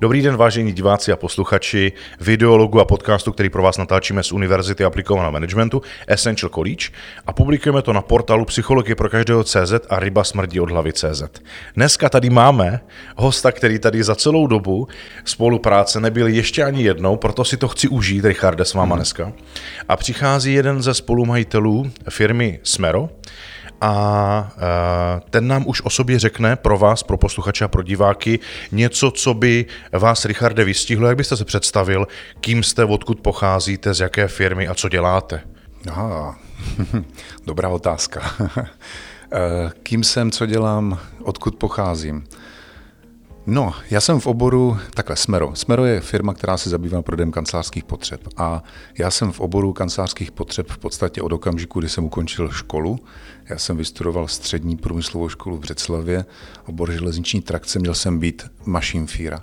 Dobrý den, vážení diváci a posluchači videologu a podcastu, který pro vás natáčíme z Univerzity aplikovaného managementu Essential College a publikujeme to na portálu Psychologie pro každého CZ a Ryba smrdí od hlavy CZ. Dneska tady máme hosta, který tady za celou dobu spolupráce nebyl ještě ani jednou, proto si to chci užít, Richarde, s váma dneska. A přichází jeden ze spolumajitelů firmy Smero, a ten nám už o sobě řekne pro vás, pro posluchače a pro diváky, něco, co by vás, Richarde, vystihlo. Jak byste se představil, kým jste, odkud pocházíte, z jaké firmy a co děláte? Aha, dobrá otázka. Eh, kým jsem, co dělám, odkud pocházím? No, já jsem v oboru, takhle, Smero. Smero je firma, která se zabývá prodejem kancelářských potřeb. A já jsem v oboru kancelářských potřeb v podstatě od okamžiku, kdy jsem ukončil školu. Já jsem vystudoval střední průmyslovou školu v Břeclavě, obor železniční trakce, měl jsem být mašinfíra.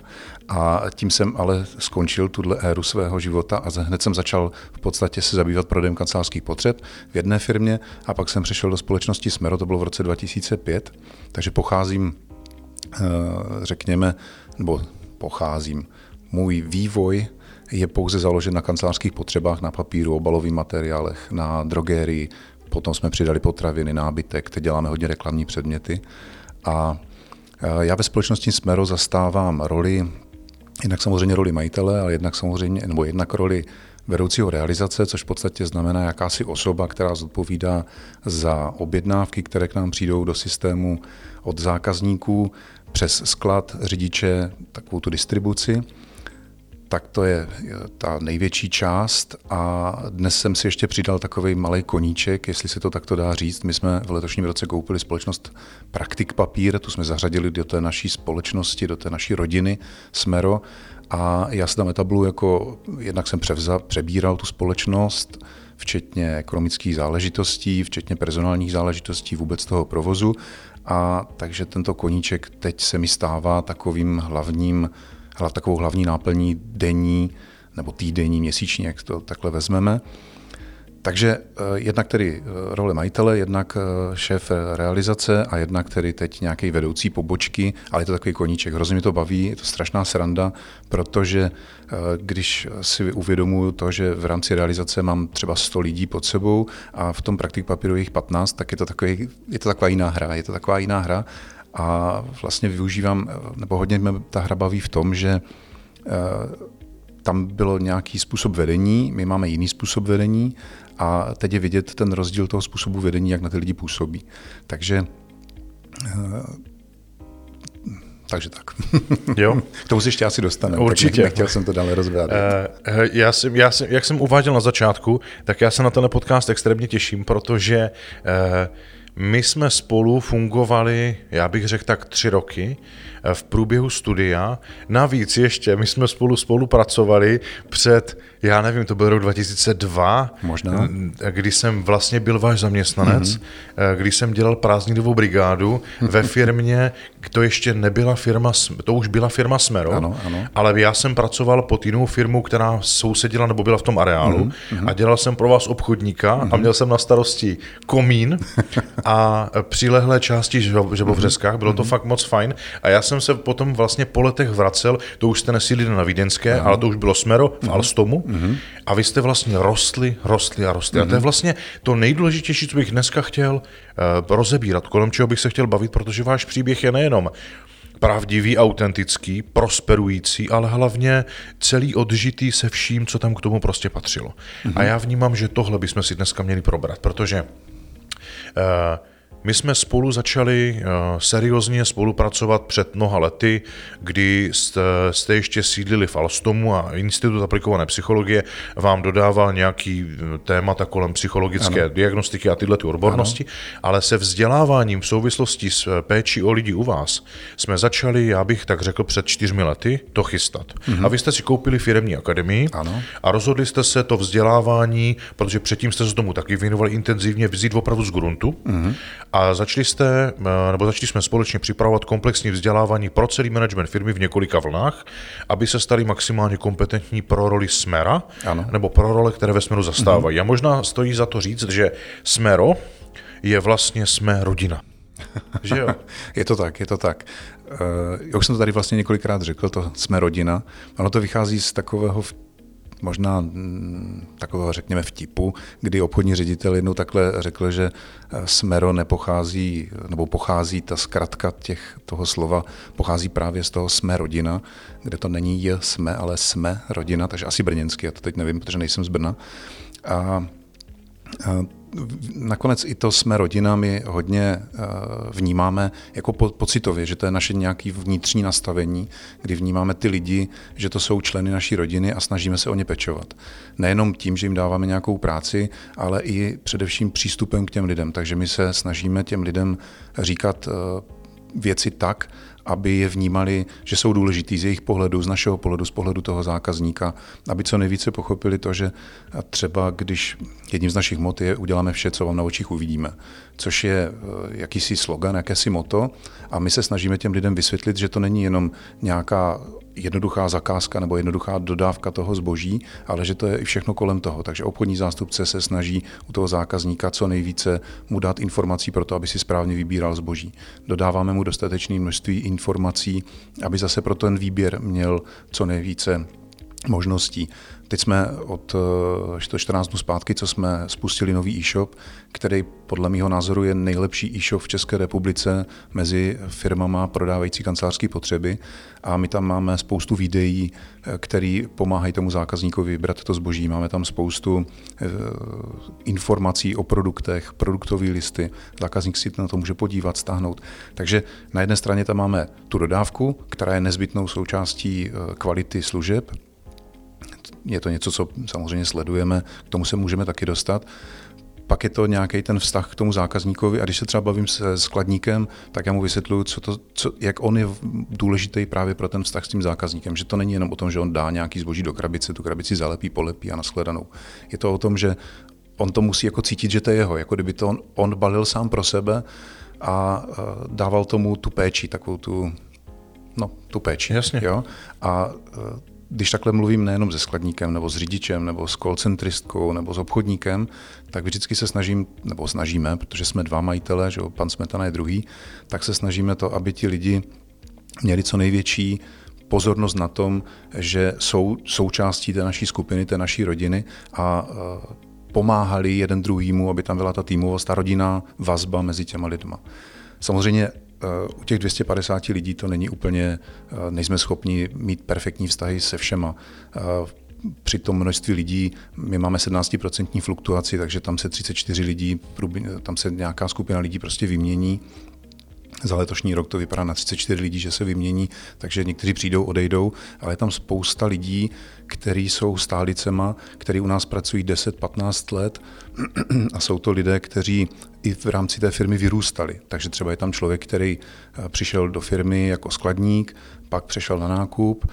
A tím jsem ale skončil tuhle éru svého života a hned jsem začal v podstatě se zabývat prodejem kancelářských potřeb v jedné firmě a pak jsem přešel do společnosti Smero, to bylo v roce 2005, takže pocházím Eh, řekněme, nebo pocházím. Můj vývoj je pouze založen na kancelářských potřebách, na papíru, obalových materiálech, na drogérii, potom jsme přidali potraviny, nábytek, teď děláme hodně reklamní předměty. A eh, já ve společnosti Smero zastávám roli, jednak samozřejmě roli majitele, ale jednak samozřejmě, nebo jednak roli vedoucího realizace, což v podstatě znamená jakási osoba, která zodpovídá za objednávky, které k nám přijdou do systému od zákazníků přes sklad, řidiče, takovou tu distribuci. Tak to je ta největší část a dnes jsem si ještě přidal takový malý koníček, jestli se to takto dá říct. My jsme v letošním roce koupili společnost Praktik Papír, tu jsme zařadili do té naší společnosti, do té naší rodiny Smero a já se tam etabluju jako, jednak jsem převza, přebíral tu společnost, včetně ekonomických záležitostí, včetně personálních záležitostí vůbec toho provozu. A takže tento koníček teď se mi stává takovým hlavním, takovou hlavní náplní denní nebo týdenní, měsíční, jak to takhle vezmeme. Takže eh, jednak tedy eh, role majitele, jednak eh, šéf realizace a jednak tedy teď nějaký vedoucí pobočky, ale je to takový koníček. Hrozně mi to baví, je to strašná sranda, protože když si uvědomuju to, že v rámci realizace mám třeba 100 lidí pod sebou a v tom praktik papíru jich 15, tak je to, takový, je to taková jiná hra. Je to taková jiná hra a vlastně využívám, nebo hodně mě ta hra baví v tom, že tam bylo nějaký způsob vedení, my máme jiný způsob vedení a teď je vidět ten rozdíl toho způsobu vedení, jak na ty lidi působí. Takže eh, takže tak. Jo. K tomu se ještě asi dostaneme. Určitě. nechtěl jsem to dále rozvádět. Uh, já jsem, já jsem, jak jsem uváděl na začátku, tak já se na tenhle podcast extrémně těším, protože uh, my jsme spolu fungovali, já bych řekl tak tři roky, v průběhu studia. Navíc ještě, my jsme spolu spolupracovali před, já nevím, to byl rok 2002, Možná. kdy jsem vlastně byl váš zaměstnanec, mm-hmm. kdy jsem dělal prázdninovou brigádu ve firmě, to ještě nebyla firma, to už byla firma Smero, ano, ano. ale já jsem pracoval pod jinou firmu, která sousedila nebo byla v tom areálu mm-hmm. a dělal jsem pro vás obchodníka mm-hmm. a mhm. měl jsem na starosti komín a přilehlé části žebovřeskách, bylo to mm-hmm. fakt moc fajn a já jsem se potom vlastně po letech vracel, to už jste nesídlili na Vídeňské, uh-huh. ale to už bylo Smero v uh-huh. Alstomu uh-huh. a vy jste vlastně rostli, rostli a rostli. Uh-huh. A to je vlastně to nejdůležitější, co bych dneska chtěl uh, rozebírat, kolem čeho bych se chtěl bavit, protože váš příběh je nejenom pravdivý, autentický, prosperující, ale hlavně celý odžitý se vším, co tam k tomu prostě patřilo. Uh-huh. A já vnímám, že tohle bychom si dneska měli probrat, protože uh, my jsme spolu začali uh, seriózně spolupracovat před mnoha lety, kdy jste, jste ještě sídlili v Alstomu a Institut aplikované psychologie vám dodával nějaký eh, témata kolem psychologické ano. diagnostiky a tyhle ty odbornosti, ano. ale se vzděláváním v souvislosti s eh, péčí o lidi u vás jsme začali, já bych tak řekl, před čtyřmi lety to chystat. Mhm. A vy jste si koupili firemní akademii ano. a rozhodli jste se to vzdělávání, protože předtím jste se tomu taky věnovali intenzivně, vzít opravdu z gruntu. Mhm a začali jste, eh, nebo začali jsme společně připravovat komplexní vzdělávání pro celý management firmy v několika vlnách, aby se stali maximálně kompetentní pro roli Smera, ano. nebo pro role, které ve Smeru zastávají. Mm-hmm. A možná stojí za to říct, že Smero je vlastně jsme rodina. Že jo? je to tak, je to tak. Uh, já už jsem to tady vlastně několikrát řekl, to jsme rodina. Ono to vychází z takového možná mm, takového, řekněme, vtipu, kdy obchodní ředitel jednou takhle řekl, že eh, smero nepochází, nebo pochází ta zkratka těch, toho slova, pochází právě z toho jsme rodina, kde to není je jsme, ale jsme rodina, takže asi brněnsky, já to teď nevím, protože nejsem z Brna. A, a nakonec i to jsme rodinami hodně eh, vnímáme jako pocitově, že to je naše nějaké vnitřní nastavení, kdy vnímáme ty lidi, že to jsou členy naší rodiny a snažíme se o ně pečovat. Nejenom tím, že jim dáváme nějakou práci, ale i především přístupem k těm lidem. Takže my se snažíme těm lidem říkat eh, věci tak, aby je vnímali, že jsou důležitý z jejich pohledu, z našeho pohledu, z pohledu toho zákazníka, aby co nejvíce pochopili to, že třeba když jedním z našich mot je uděláme vše, co vám na očích uvidíme, což je eh, jakýsi slogan, jakési moto a my se snažíme těm lidem vysvětlit, že to není jenom nějaká jednoduchá zakázka nebo jednoduchá dodávka toho zboží, ale že to je i všechno kolem toho. Takže obchodní zástupce se snaží u toho zákazníka co nejvíce mu dát informací pro to, aby si správně vybíral zboží. Dodáváme mu dostatečné množství informací, aby zase pro ten výběr měl co nejvíce možností. Teď jsme od 14 eh, dnů zpátky, co jsme spustili nový e-shop, který podle mého názoru je nejlepší e-shop v České republice mezi firmama prodávající kancelářské potřeby a my tam máme spoustu videí, eh, které pomáhají tomu zákazníkovi vybrat to zboží. Máme tam spoustu eh, informací o produktech, produktové listy, zákazník si na to může podívat, stáhnout. Takže na jedné straně tam máme tu dodávku, která je nezbytnou součástí kvality služeb, je to něco, co samozřejmě sledujeme, k tomu se můžeme taky dostat. Pak je to nějaký ten vztah k tomu zákazníkovi a když se třeba bavím se skladníkem, tak já mu vysvětluju, co to, co, jak on je důležitý právě pro ten vztah s tím zákazníkem. Že to není jenom o tom, že on dá nějaký zboží do krabice, tu krabici zalepí, polepí a nashledanou. Je to o tom, že on to musí jako cítit, že to je jeho, jako kdyby to on, on balil sám pro sebe a dával tomu tu péči, takovou tu, no, tu péči. Jasně. Jo? A když takhle mluvím nejenom se skladníkem, nebo s řidičem, nebo s callcentristkou, nebo s obchodníkem, tak vždycky se snažím, nebo snažíme, protože jsme dva majitele, že jo, pan Smetana je druhý, tak se snažíme to, aby ti lidi měli co největší pozornost na tom, že jsou součástí té naší skupiny, té naší rodiny a pomáhali jeden druhýmu, aby tam byla ta týmovost, ta rodinná vazba mezi těma lidma. Samozřejmě u těch 250 lidí to není úplně, eh, nejsme schopni mít perfektní vztahy se všema. Eh, při tom množství lidí, my máme 17% fluktuaci, takže tam se 34 lidí, tam se nějaká skupina lidí prostě vymění. Za letošní rok to vypadá na 34 lidí, že se vymění, takže někteří přijdou, odejdou, ale je tam spousta lidí, kteří jsou stálicema, kteří u nás pracují 10-15 let a jsou to lidé, kteří i v rámci té firmy vyrůstali. Takže třeba je tam člověk, který eh, přišel do firmy jako skladník, pak přešel na nákup,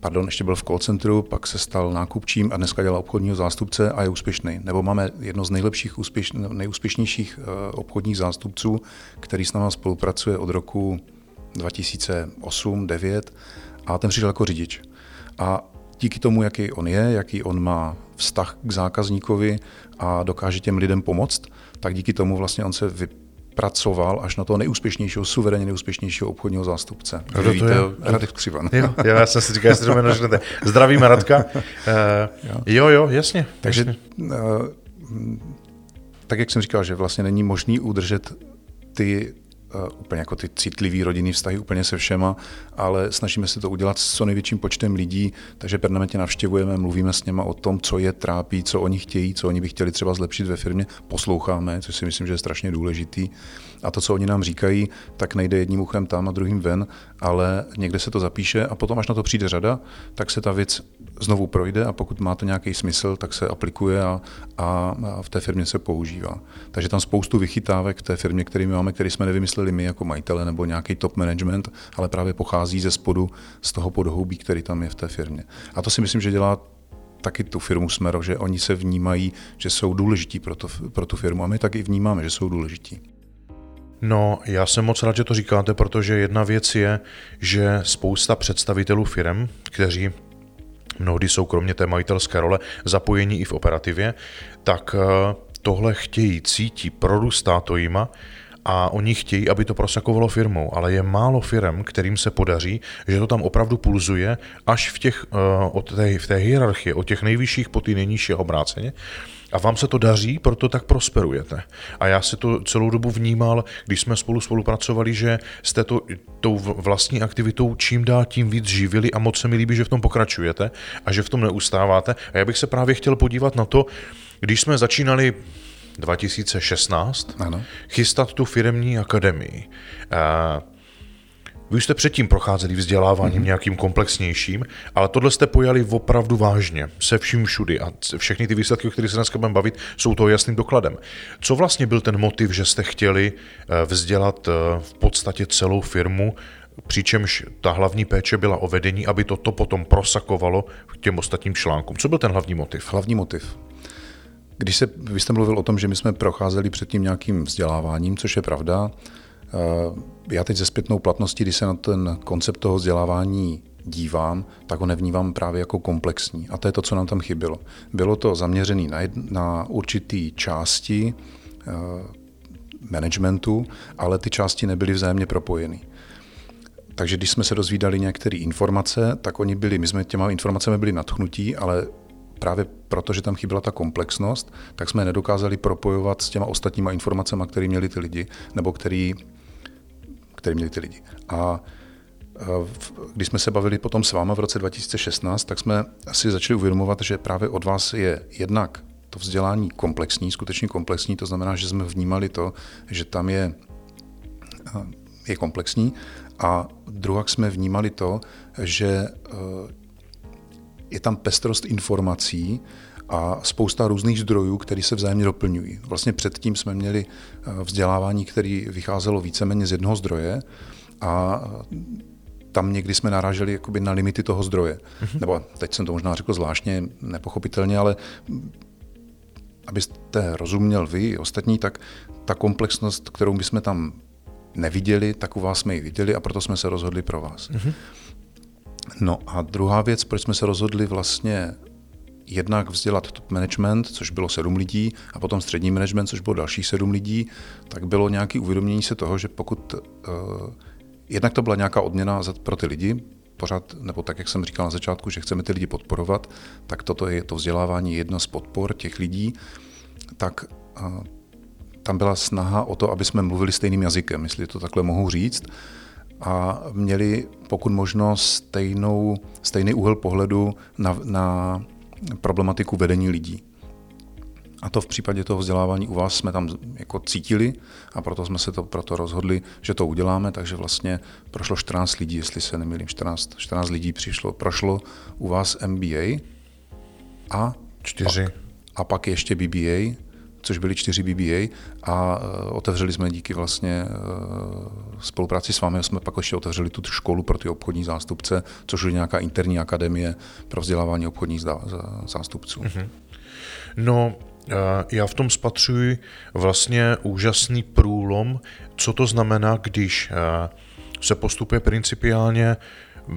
pardon, ještě byl v call centru, pak se stal nákupčím a dneska dělá obchodního zástupce a je úspěšný. Nebo máme jedno z nejlepších, úspěš, nejúspěšnějších eh, obchodních zástupců, který s námi spolupracuje od roku 2008-2009 a ten přišel jako řidič. A díky tomu, jaký on je, jaký on má vztah k zákazníkovi a dokáže těm lidem pomoct, tak díky tomu vlastně on se pracoval až na toho nejúspěšnějšího, suverénně nejúspěšnějšího obchodního zástupce. No to víte, je? Radek Křivan. Jo, jo, já jsem si říkal, jestli to jméno řeknete. Zdravíme Radka. Uh, jo. jo, jo, jasně. Takže jasně. Uh, tak jak jsem říkal, že vlastně není možný udržet ty úplně jako ty citlivý rodinný vztahy úplně se všema, ale snažíme se to udělat s co největším počtem lidí, takže permanentně navštěvujeme, mluvíme s něma o tom, co je trápí, co oni chtějí, co oni by chtěli třeba zlepšit ve firmě, posloucháme, což si myslím, že je strašně důležitý. A to, co oni nám říkají, tak nejde jedním uchem tam a druhým ven, ale někde se to zapíše a potom, až na to přijde řada, tak se ta věc znovu projde a pokud má to nějaký smysl, tak se aplikuje a, a, a v té firmě se používá. Takže tam spoustu vychytávek v té firmě, které máme, které jsme nevymysleli my jako majitele nebo nějaký top management, ale právě pochází ze spodu, z toho podhoubí, který tam je v té firmě. A to si myslím, že dělá taky tu firmu Smero, že oni se vnímají, že jsou důležití pro, to, pro tu firmu a my taky vnímáme, že jsou důležití. No, já jsem moc rád, že to říkáte, protože jedna věc je, že spousta představitelů firm, kteří mnohdy jsou kromě té majitelské role zapojení i v operativě, tak eh, tohle chtějí, cítí, prorůstá to jima a oni chtějí, aby to prosakovalo firmou, ale je málo firm, kterým se podaří, že to tam opravdu pulzuje až v, těch, uh, od té, v té hierarchii, od těch nejvyšších po ty nejnižší obráceně. A vám se to daří, proto tak prosperujete. A já si to celou dobu vnímal, když jsme spolu spolupracovali, že jste to tou vlastní aktivitou čím dál tím víc živili a moc se mi líbí, že v tom pokračujete a že v tom neustáváte. A já bych se právě chtěl podívat na to, když jsme začínali 2016 ano. chystat tu firmní akademii. Vy jste předtím procházeli vzděláváním mm-hmm. nějakým komplexnějším, ale tohle jste pojali opravdu vážně, se vším všudy a všechny ty výsledky, o kterých se dneska budeme bavit, jsou toho jasným dokladem. Co vlastně byl ten motiv, že jste chtěli eh, vzdělat eh, v podstatě celou firmu, přičemž ta hlavní péče byla o vedení, aby to, to potom prosakovalo k těm ostatním článkům. Co byl ten hlavní motiv? Hlavní motiv. Když se, vy jste mluvil o tom, že my jsme procházeli předtím nějakým vzděláváním, což je pravda, já teď ze zpětnou platností, když se na ten koncept toho vzdělávání dívám, tak ho nevnívám právě jako komplexní. A to je to, co nám tam chybělo. Bylo to zaměřené na, na určitý části uh, managementu, ale ty části nebyly vzájemně propojeny. Takže když jsme se dozvídali některé informace, tak oni byli, my jsme těma informacemi byli nadchnutí, ale právě proto, že tam chyběla ta komplexnost, tak jsme nedokázali propojovat s těma ostatníma informacemi, které měli ty lidi, nebo který které měli ty lidi. A když jsme se bavili potom s váma v roce 2016, tak jsme si začali uvědomovat, že právě od vás je jednak to vzdělání komplexní, skutečně komplexní, to znamená, že jsme vnímali to, že tam je, je komplexní a druhak jsme vnímali to, že je tam pestrost informací a spousta různých zdrojů, které se vzájemně doplňují. Vlastně předtím jsme měli vzdělávání, které vycházelo víceméně z jednoho zdroje a tam někdy jsme naráželi jakoby na limity toho zdroje. Mm-hmm. Nebo teď jsem to možná řekl zvláštně, nepochopitelně, ale abyste rozuměl vy i ostatní, tak ta komplexnost, kterou my jsme tam neviděli, tak u vás jsme ji viděli a proto jsme se rozhodli pro vás. Mm-hmm. No a druhá věc, proč jsme se rozhodli vlastně jednak vzdělat top management, což bylo sedm lidí, a potom střední management, což bylo dalších sedm lidí, tak bylo nějaké uvědomění se toho, že pokud uh, jednak to byla nějaká odměna pro ty lidi, pořád, nebo tak, jak jsem říkal na začátku, že chceme ty lidi podporovat, tak toto je to vzdělávání jedna z podpor těch lidí, tak uh, tam byla snaha o to, aby jsme mluvili stejným jazykem, jestli to takhle mohu říct, a měli pokud možno stejnou, stejný úhel pohledu na, na problematiku vedení lidí. A to v případě toho vzdělávání u vás jsme tam jako cítili a proto jsme se to proto rozhodli, že to uděláme, takže vlastně prošlo 14 lidí, jestli se nemýlím, 14, 14 lidí přišlo, prošlo u vás MBA a čtyři. Pak, a pak ještě BBA, což byly čtyři BBA a uh, otevřeli jsme díky vlastně uh, spolupráci s vámi, jsme pak ještě otevřeli tu školu pro ty obchodní zástupce, což je nějaká interní akademie pro vzdělávání obchodních zástupců. Mm-hmm. No, já v tom spatřuji vlastně úžasný průlom, co to znamená, když se postupuje principiálně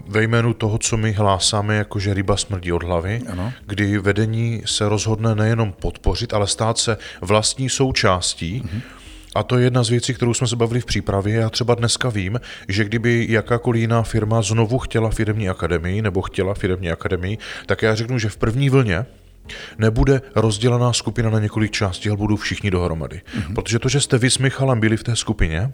ve jménu toho, co my hlásáme, jako že ryba smrdí od hlavy, ano. kdy vedení se rozhodne nejenom podpořit, ale stát se vlastní součástí. Mhm. A to je jedna z věcí, kterou jsme se bavili v přípravě. Já třeba dneska vím, že kdyby jakákoliv jiná firma znovu chtěla firmní akademii nebo chtěla firmní akademii, tak já řeknu, že v první vlně nebude rozdělená skupina na několik částí, ale budou všichni dohromady. Mm-hmm. Protože to, že jste vy s Michalem byli v té skupině,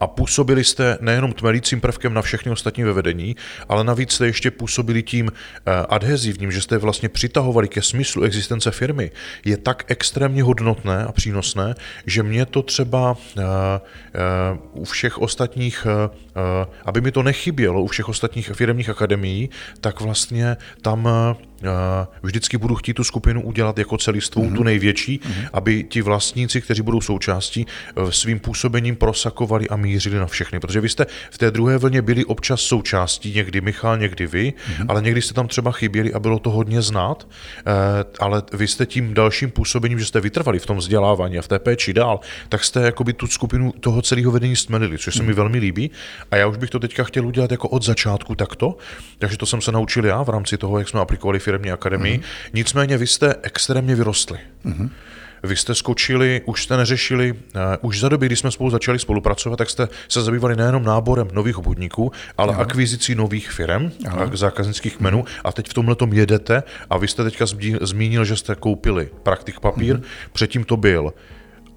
a působili jste nejenom tmelícím prvkem na všechny ostatní ve vedení, ale navíc jste ještě působili tím eh, adhezivním, že jste vlastně přitahovali ke smyslu existence firmy, je tak extrémně hodnotné a přínosné, že mě to třeba uh, uh, u všech ostatních, aby mi to nechybělo u všech ostatních firmních akademií, tak vlastně tam vždycky budu chtít tu skupinu udělat jako celistvou, mm-hmm. tu největší, mm-hmm. aby ti vlastníci, kteří budou součástí, svým působením prosakovali a mířili na všechny. Protože vy jste v té druhé vlně byli občas součástí, někdy Michal, někdy vy, mm-hmm. ale někdy jste tam třeba chyběli a bylo to hodně znát, eh, ale vy jste tím dalším působením, že jste vytrvali v tom vzdělávání a v té péči dál, tak jste jakoby tu skupinu toho celého vedení stmelili, což se mi mm-hmm. velmi líbí. A já už bych to teďka chtěl udělat jako od začátku takto, takže to jsem se naučil já v rámci toho, jak jsme aplikovali firmní akademii. Mm-hmm. Nicméně vy jste extrémně vyrostli. Mm-hmm. vy jste skočili, už jste neřešili, uh, už za doby, kdy jsme spolu začali spolupracovat, tak jste se zabývali nejenom náborem nových obchodníků, ale Aha. akvizicí nových firm, Aha. zákaznických menů a teď v tomhle tom jedete a vy jste teďka zmínil, že jste koupili praktik papír, mm-hmm. předtím to byl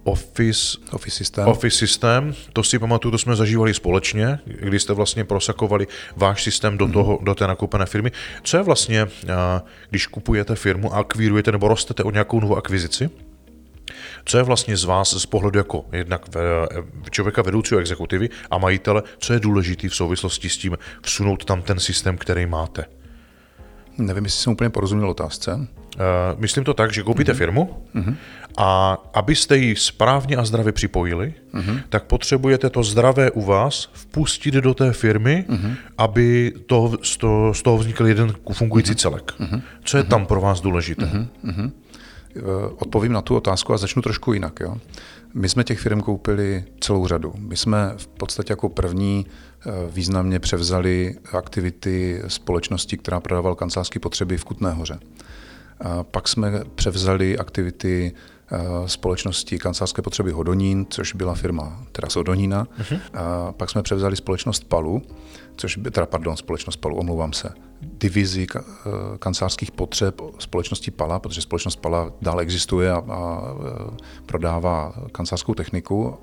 Office, Office, systém. Office systém, to si pamatuju, to jsme zažívali společně, kdy jste vlastně prosakovali váš systém do, toho, do té nakoupené firmy. Co je vlastně, když kupujete firmu a akvírujete nebo rostete o nějakou novou akvizici? Co je vlastně z vás z pohledu jako jednak člověka vedoucího exekutivy a majitele, co je důležité v souvislosti s tím vsunout tam ten systém, který máte? Nevím, jestli jsem úplně porozuměl otázce. Uh, myslím to tak, že koupíte uh-huh. firmu uh-huh. a abyste ji správně a zdravě připojili, uh-huh. tak potřebujete to zdravé u vás vpustit do té firmy, uh-huh. aby to, z, toho, z toho vznikl jeden fungující uh-huh. celek. Uh-huh. Co je uh-huh. tam pro vás důležité? Uh-huh. Uh-huh. Odpovím na tu otázku a začnu trošku jinak. Jo? My jsme těch firm koupili celou řadu. My jsme v podstatě jako první eh, významně převzali aktivity společnosti, která prodávala kancelářské potřeby v Kutné hoře. Pak jsme převzali aktivity eh, společnosti kancelářské potřeby Hodonín, což byla firma teda z Hodonína. Uh-huh. A pak jsme převzali společnost Palu, což by, teda pardon, společnost Palu, omlouvám se, divizi eh, kancelářských potřeb společnosti Pala, protože společnost Pala dále existuje a, a eh, prodává kancelářskou techniku.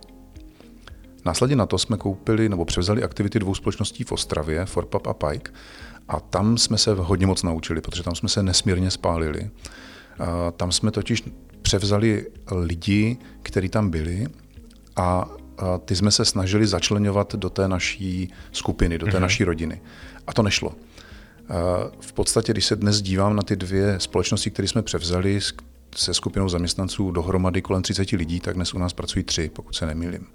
Následně na to jsme koupili nebo převzali aktivity dvou společností v Ostravě, Forpap a Pike, a tam jsme se hodně moc naučili, protože tam jsme se nesmírně spálili. A tam jsme totiž převzali lidi, kteří tam byli a ty jsme se snažili začlenovat do té naší skupiny, do té mm-hmm. naší rodiny. A to nešlo. V podstatě, když se dnes dívám na ty dvě společnosti, které jsme převzali se skupinou zaměstnanců dohromady kolem 30 lidí, tak dnes u nás pracují tři, pokud se nemýlím.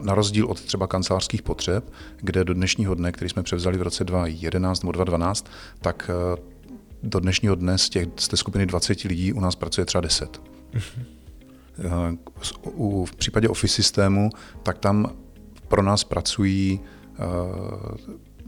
Na rozdíl od třeba kancelářských potřeb, kde do dnešního dne, který jsme převzali v roce 2011 nebo 2012, tak eh, do dnešního dne z, těch, z té skupiny 20 lidí u nás pracuje třeba 10. Mm-hmm. U, v případě Office systému, tak tam pro nás pracují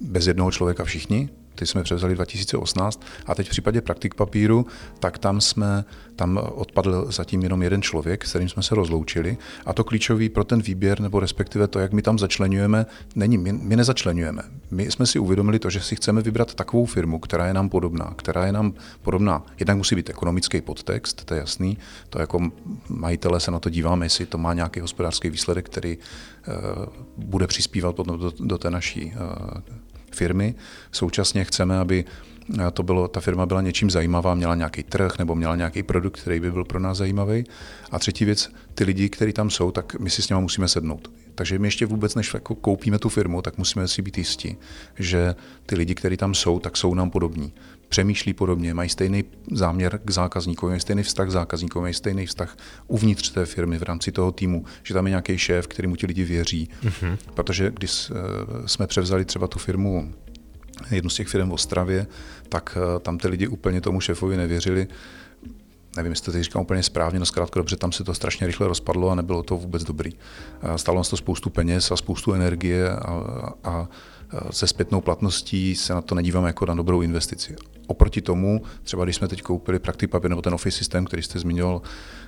bez jednoho člověka všichni, ty jsme převzali 2018 a teď v případě praktik papíru, tak tam jsme, tam odpadl zatím jenom jeden člověk, s kterým jsme se rozloučili a to klíčový pro ten výběr, nebo respektive to, jak my tam začlenujeme, není, my, my nezačlenujeme. My jsme si uvědomili to, že si chceme vybrat takovou firmu, která je nám podobná, která je nám podobná. Jednak musí být ekonomický podtext, to je jasný, to jako majitele se na to díváme, jestli to má nějaký hospodářský výsledek, který uh, bude přispívat potom do, do té naší uh, firmy. Současně chceme, aby to bylo, ta firma byla něčím zajímavá, měla nějaký trh nebo měla nějaký produkt, který by byl pro nás zajímavý. A třetí věc, ty lidi, kteří tam jsou, tak my si s nimi musíme sednout. Takže my ještě vůbec, než jako koupíme tu firmu, tak musíme si být jistí, že ty lidi, kteří tam jsou, tak jsou nám podobní. Přemýšlí podobně, mají stejný záměr k zákazníkovi, mají stejný vztah k zákazníkovi, mají stejný vztah uvnitř té firmy v rámci toho týmu, že tam je nějaký šéf, který mu ti lidi věří. Mm-hmm. Protože když eh, jsme převzali třeba tu firmu jednu z těch firm v Ostravě, tak eh, tam ty lidi úplně tomu šéfovi nevěřili. Nevím, jestli to teď říkám úplně správně, no zkrátka dobře, tam se to strašně rychle rozpadlo a nebylo to vůbec dobrý. Stalo nás to spoustu peněz a spoustu energie a, a se zpětnou platností se na to nedíváme jako na dobrou investici. Oproti tomu, třeba když jsme teď koupili Praktik Papír nebo ten Office systém, který jste zmiňoval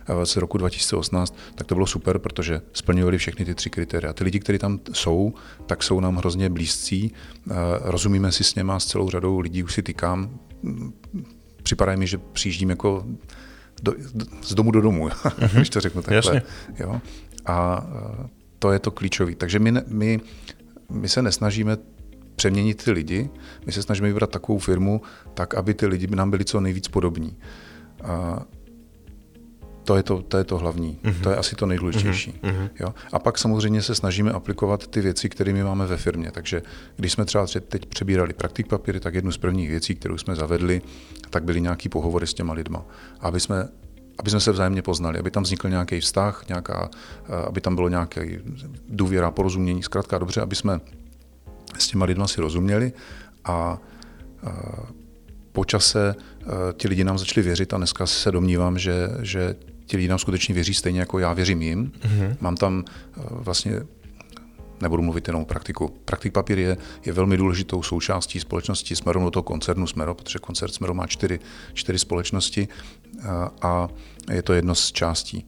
eh, z roku 2018, tak to bylo super, protože splňovali všechny ty tři kritéria. Ty lidi, kteří tam jsou, tak jsou nám hrozně blízcí, eh, rozumíme si s něma, s celou řadou lidí už si tykám. Připadá mi, že přijíždím jako do, z domu do domu, mm-hmm. když to řeknu takhle. Jasně. Jo? A eh, to je to klíčové. Takže my, my my se nesnažíme přeměnit ty lidi, my se snažíme vybrat takovou firmu, tak aby ty lidi nám byli co nejvíc podobní. A to je to, to, je to hlavní, mm-hmm. to je asi to nejdůležitější. Mm-hmm. Jo? A pak samozřejmě se snažíme aplikovat ty věci, které my máme ve firmě. Takže když jsme třeba teď přebírali praktik papíry, tak jednu z prvních věcí, kterou jsme zavedli, tak byly nějaký pohovory s těma lidma. Aby jsme aby jsme se vzájemně poznali, aby tam vznikl nějaký vztah, nějaká, eh, aby tam bylo nějaké důvěra, porozumění, zkrátka dobře, aby jsme s těma lidma si rozuměli a po čase eh, ti lidi nám začali věřit a dneska se domnívám, že, že ti lidi nám skutečně věří stejně jako já věřím jim. Mm-hmm. Mám tam vlastně nebudu mluvit jenom o praktiku. Praktik papír je, je velmi důležitou součástí společnosti Smeru, no toho koncernu Smeru, protože koncert Smeru má čtyři, čtyři společnosti a, a je to jedno z částí.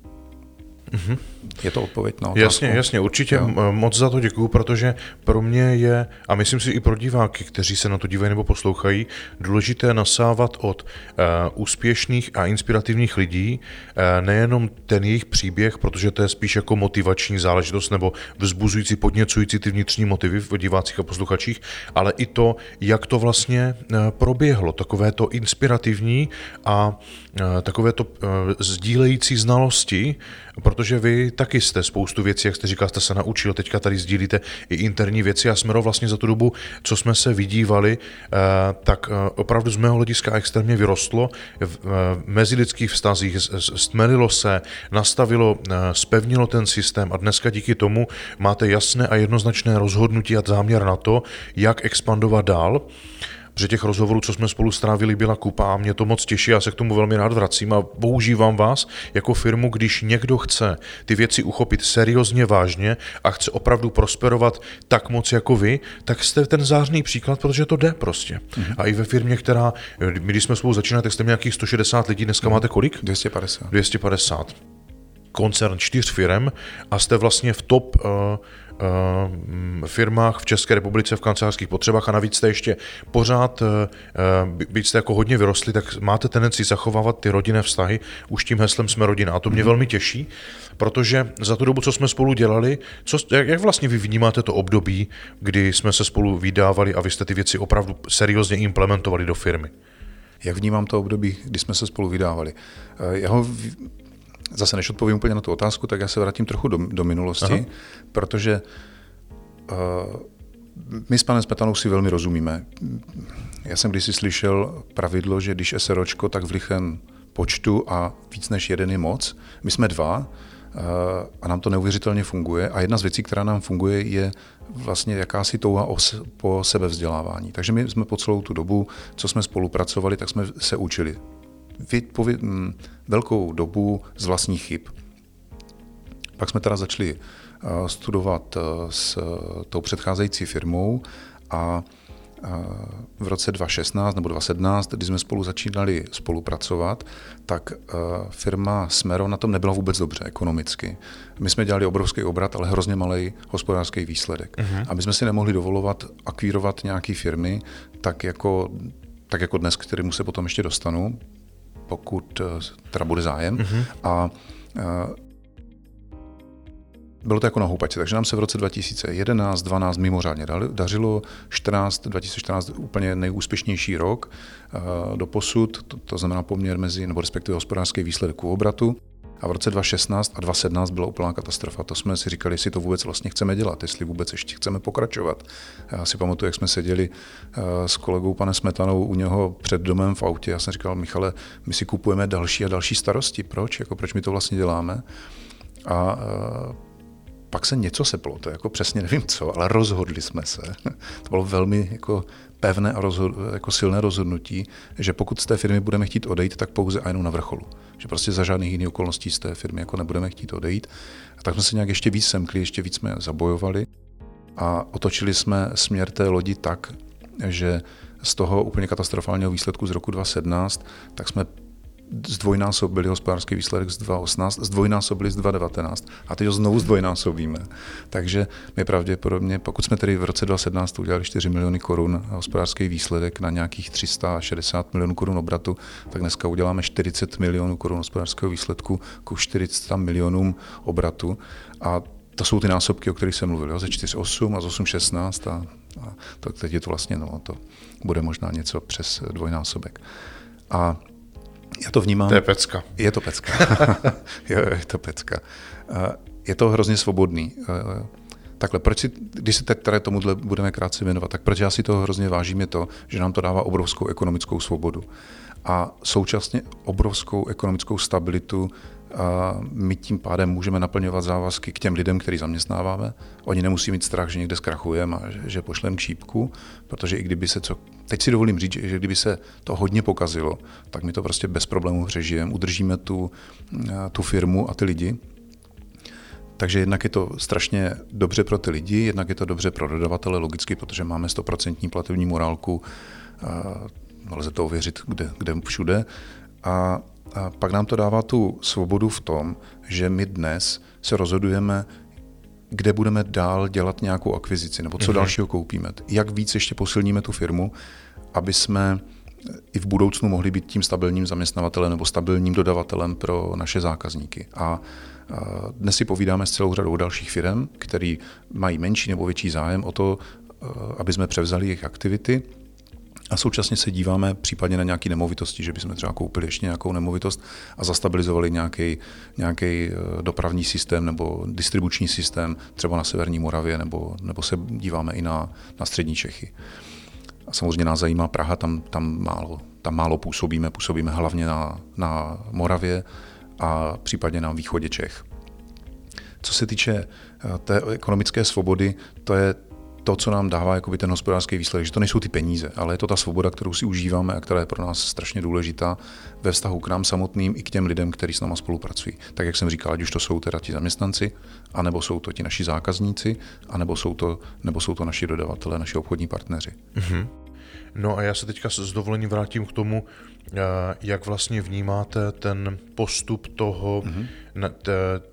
Mm-hmm. Je to odpověď na otázku? Jasně, jasně, určitě jo. moc za to děkuju, protože pro mě je, a myslím si i pro diváky, kteří se na to dívají nebo poslouchají, důležité nasávat od uh, úspěšných a inspirativních lidí uh, nejenom ten jejich příběh, protože to je spíš jako motivační záležitost nebo vzbuzující, podněcující ty vnitřní motivy v divácích a posluchačích, ale i to, jak to vlastně uh, proběhlo, takové to inspirativní a uh, takové to uh, sdílející znalosti, protože vy taky jste spoustu věcí, jak jste říkal, jste se naučil, teďka tady sdílíte i interní věci a Smero vlastně za tu dobu, co jsme se vydívali, eh, tak eh, opravdu z mého hlediska extrémně vyrostlo. V eh, mezilidských vztazích, stmelilo se, nastavilo, spevnilo ten systém a dneska díky tomu máte jasné a jednoznačné rozhodnutí a záměr na to, jak expandovat dál protože těch rozhovorů, co jsme spolu strávili, byla kupa a mě to moc těší, já se k tomu velmi rád vracím a používám vás jako firmu, když někdo chce ty věci uchopit seriózně, vážně a chce opravdu prosperovat tak moc jako vy, tak jste ten zářný příklad, protože to jde prostě. Mm-hmm. A i ve firmě, která, my když jsme spolu začínali, tak jste měli nějakých 160 lidí, dneska mm-hmm. máte kolik? 250. 250 koncern čtyř firm a jste vlastně v top uh, firmách v České republice v kancelářských potřebách a navíc jste ještě pořád, uh, byť jste jako hodně vyrostli, tak máte tendenci zachovávat ty rodinné vztahy už tím heslem jsme rodina. A to mě mm-hmm. velmi těší, protože za tu dobu, co jsme spolu dělali, co, jak, jak vlastně vy vnímáte to období, kdy jsme se spolu vydávali a vy jste ty věci opravdu seriózně implementovali do firmy? Jak vnímám to období, kdy jsme se spolu vydávali? Já ho zase než odpovím úplně na tu otázku, tak já se vrátím trochu do, do minulosti, Aha. protože uh, my s panem Smetanou si velmi rozumíme. Já jsem kdysi slyšel pravidlo, že když SROčko, tak v lichem počtu a víc než jeden je moc. My jsme dva uh, a nám to neuvěřitelně funguje. A jedna z věcí, která nám funguje, je vlastně jakási touha po sebevzdělávání. Takže my jsme po celou tu dobu, co jsme spolupracovali, tak jsme se učili mm, velkou dobu z vlastních chyb. Pak jsme teda začali eh, studovat eh, s tou předcházející firmou a eh, v roce 2016 nebo 2017, kdy jsme spolu začínali spolupracovat, tak firma Smero na tom nebyla vůbec dobře ekonomicky. My jsme dělali obrovský obrat, ale hrozně malý hospodářský výsledek. Uh-huh. A my jsme si nemohli dovolovat akvírovat nějaké firmy, tak jako, tak jako dnes, kterému se potom ještě dostanu, pokud eh, teda bude zájem. Mm-hmm. A eh, bylo to jako na houpačce, takže nám se v roce 2011, 12 mimořádně dařilo, 14, 2014 úplně nejúspěšnější rok eh, do posud, to, to znamená poměr mezi, nebo respektive hospodářský výsledek k obratu. A v roce 2016 a 2017 byla úplná katastrofa. To jsme si říkali, jestli to vůbec vlastně chceme dělat, jestli vůbec ještě chceme pokračovat. Já si pamatuju, jak jsme seděli eh, s kolegou panem Smetanou u něho před domem v autě. Já jsem říkal, Michale, my si kupujeme další a další starosti. Proč? Jako, proč my to vlastně děláme? A eh, pak se něco seplo, to jako přesně nevím co, ale rozhodli jsme se. To bylo velmi jako pevné a rozhod, jako silné rozhodnutí, že pokud z té firmy budeme chtít odejít, tak pouze a jenom na vrcholu. Že prostě za žádných jiných okolností z té firmy jako nebudeme chtít odejít. A tak jsme se nějak ještě víc semkli, ještě víc jsme zabojovali a otočili jsme směr té lodi tak, že z toho úplně katastrofálního výsledku z roku 2017, tak jsme zdvojnásobili hospodářský výsledek z 2018, zdvojnásobili z 2019 a teď ho znovu zdvojnásobíme. Takže my pravděpodobně, pokud jsme tedy v roce 2017 udělali 4 miliony korun hospodářský výsledek na nějakých 360 milionů korun obratu, tak dneska uděláme 40 milionů korun hospodářského výsledku ku 400 milionům obratu a to jsou ty násobky, o kterých jsem mluvil, jo, ze 4,8 a z 8,16 a, a to, teď je to vlastně, no, to bude možná něco přes dvojnásobek. A já to vnímám. To je pecka. Je to pecka. je to pecka. Je to hrozně svobodný. Takhle, proč si, když se teď tady tomuhle budeme krátce věnovat, tak proč já si to hrozně vážím, je to, že nám to dává obrovskou ekonomickou svobodu a současně obrovskou ekonomickou stabilitu my tím pádem můžeme naplňovat závazky k těm lidem, který zaměstnáváme. Oni nemusí mít strach, že někde zkrachujeme a že, pošlem čípku, protože i kdyby se co... Teď si dovolím říct, že kdyby se to hodně pokazilo, tak my to prostě bez problémů přežijeme, udržíme tu, tu firmu a ty lidi. takže jednak je to strašně dobře pro ty lidi, jednak je to dobře pro dodavatele, logicky, protože máme 100% platební morálku, a lze to ověřit kde, kde všude. A, a pak nám to dává tu svobodu v tom, že my dnes se rozhodujeme, kde budeme dál dělat nějakou akvizici, nebo co mm-hmm. dalšího koupíme. Jak víc ještě posilníme tu firmu, aby jsme i v budoucnu mohli být tím stabilním zaměstnavatelem nebo stabilním dodavatelem pro naše zákazníky. A dnes si povídáme s celou řadou dalších firm, který mají menší nebo větší zájem o to, aby jsme převzali jejich aktivity a současně se díváme případně na nějaké nemovitosti, že bychom třeba koupili ještě nějakou nemovitost a zastabilizovali nějaký, nějaký eh, dopravní systém nebo distribuční systém třeba na Severní Moravě, nebo, nebo se díváme i na, na střední Čechy. A samozřejmě nás zajímá Praha, tam, tam, málo, tam málo působíme, působíme hlavně na, na Moravě a případně na východě Čech. Co se týče eh, té ekonomické svobody, to je to, co nám dává jakoby ten hospodářský výsledek, že to nejsou ty peníze, ale je to ta svoboda, kterou si užíváme a která je pro nás strašně důležitá ve vztahu k nám samotným i k těm lidem, kteří s náma spolupracují. Tak jak jsem říkal, ať už to jsou teda ti zaměstnanci, anebo jsou to ti naši zákazníci, anebo jsou to, nebo jsou to naši dodavatelé, naši obchodní partneři. Mm-hmm. No a já se teďka s dovolením vrátím k tomu, eh, jak vlastně vnímáte ten postup toho, mm-hmm.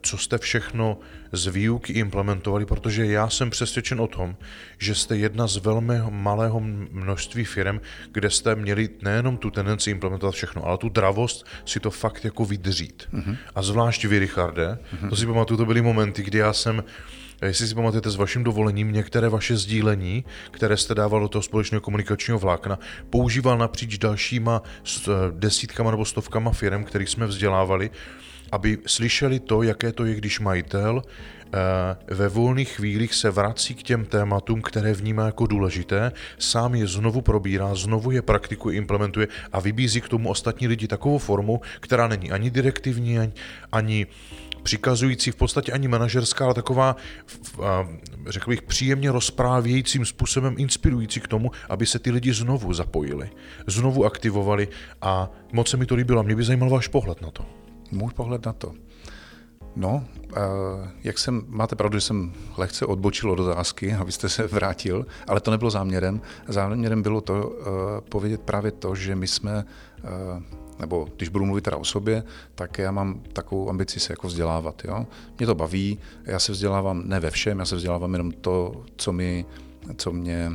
co jste všechno z výuky implementovali, protože já jsem přesvědčen o tom, že jste jedna z velmi malého množství firm, kde jste měli nejenom tu tendenci implementovat všechno, ale tu dravost si to fakt jako vydřít. Mm-hmm. A zvlášť vy, Richarde, mm-hmm. to si pamatuju, to byly momenty, kdy já jsem jestli si pamatujete s vaším dovolením, některé vaše sdílení, které jste dával do toho společného komunikačního vlákna, používal napříč dalšíma eh, desítkama nebo stovkama firm, kterých jsme vzdělávali, aby slyšeli to, jaké to je, když majitel eh, ve volných chvílích se vrací k těm tématům, které vnímá jako důležité, sám je znovu probírá, znovu je praktikuje, implementuje a vybízí k tomu ostatní lidi takovou formu, která není ani direktivní, ani, ani přikazující v podstatě ani manažerská, ale taková, řekl bych, příjemně rozprávějícím způsobem inspirující k tomu, aby se ty lidi znovu zapojili, znovu aktivovali a moc se mi to líbilo. Mě by zajímal váš pohled na to. Můj pohled na to. No, jak jsem, máte pravdu, že jsem lehce odbočil od otázky, abyste se vrátil, ale to nebylo záměrem. Záměrem bylo to povědět právě to, že my jsme nebo když budu mluvit teda o sobě, tak já mám takovou ambici se jako vzdělávat. Jo? Mě to baví, já se vzdělávám ne ve všem, já se vzdělávám jenom to, co, mi, co mě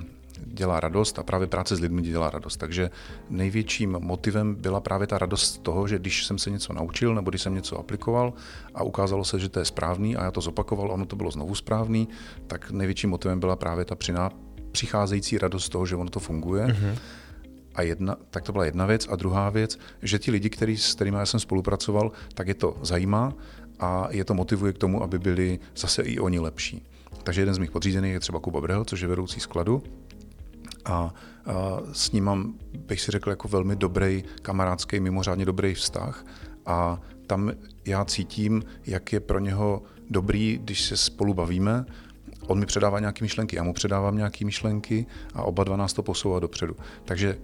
dělá radost a právě práce s lidmi dělá radost. Takže největším motivem byla právě ta radost z toho, že když jsem se něco naučil nebo když jsem něco aplikoval a ukázalo se, že to je správný a já to zopakoval, ono to bylo znovu správný, tak největším motivem byla právě ta přicházející radost z toho, že ono to funguje. Mm-hmm. A jedna, tak to byla jedna věc. A druhá věc, že ti lidi, který, s kterými já jsem spolupracoval, tak je to zajímá a je to motivuje k tomu, aby byli zase i oni lepší. Takže jeden z mých podřízených je třeba Kuba Brehel, což je vedoucí skladu. A, a s ním mám, bych si řekl, jako velmi dobrý kamarádský, mimořádně dobrý vztah. A tam já cítím, jak je pro něho dobrý, když se spolu bavíme, on mi předává nějaké myšlenky, já mu předávám nějaké myšlenky a oba dva nás to posouvá dopředu. Takže